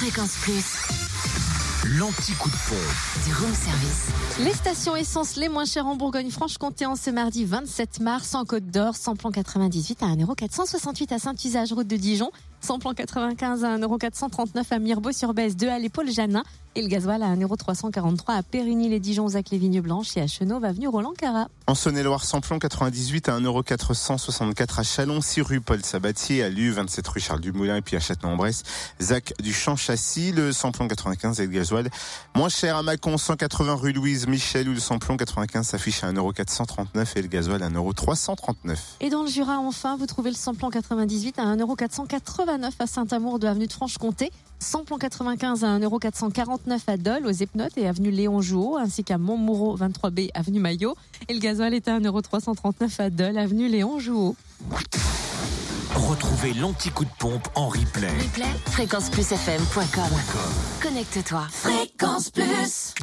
Fréquence Plus, L'anti-coup de pompe. du room service. Les stations essence les moins chères en Bourgogne-Franche-Comté en ce mardi 27 mars en Côte d'Or, samplon 98 à 1,468€ à Saint-Usage, route de Dijon, samplon 95 à 1,439€ à Mirbeau-sur-Bèze, 2 à l'épaule Janin et le gasoil à 1,343€ à Périgny-les-Dijons, Zac les Vignes Blanches et à Chenauve, avenue Roland Cara. En Saône-et-Loire, samplon 98 à 1,464€ à Chalon, 6 rue Paul Sabatier, à Lu, 27 rue Charles Dumoulin et puis à Châtellon-en-Bresse, Zac du Champ-Châssis, le samplon 95 et le gasoil moins cher à Mâcon, 180 rue Louise Michel où le samplon 95 s'affiche à 1,439€ et le gasoil à 1,339€. Et dans le Jura, enfin, vous trouvez le samplon 98 à 1,489€ à Saint-Amour de avenue de Franche-Comté, samplon 95 à 1,449€ à Dole, aux Epnotes et avenue Léon Jouot, ainsi qu'à Montmoreau 23B avenue Maillot. Et le gasoil est à 1,339€ à Dole, avenue Léon Jouot. Retrouvez l'anti-coup de pompe en replay. Replay, fréquenceplusfm.com. Connecte-toi. Fréquence Plus.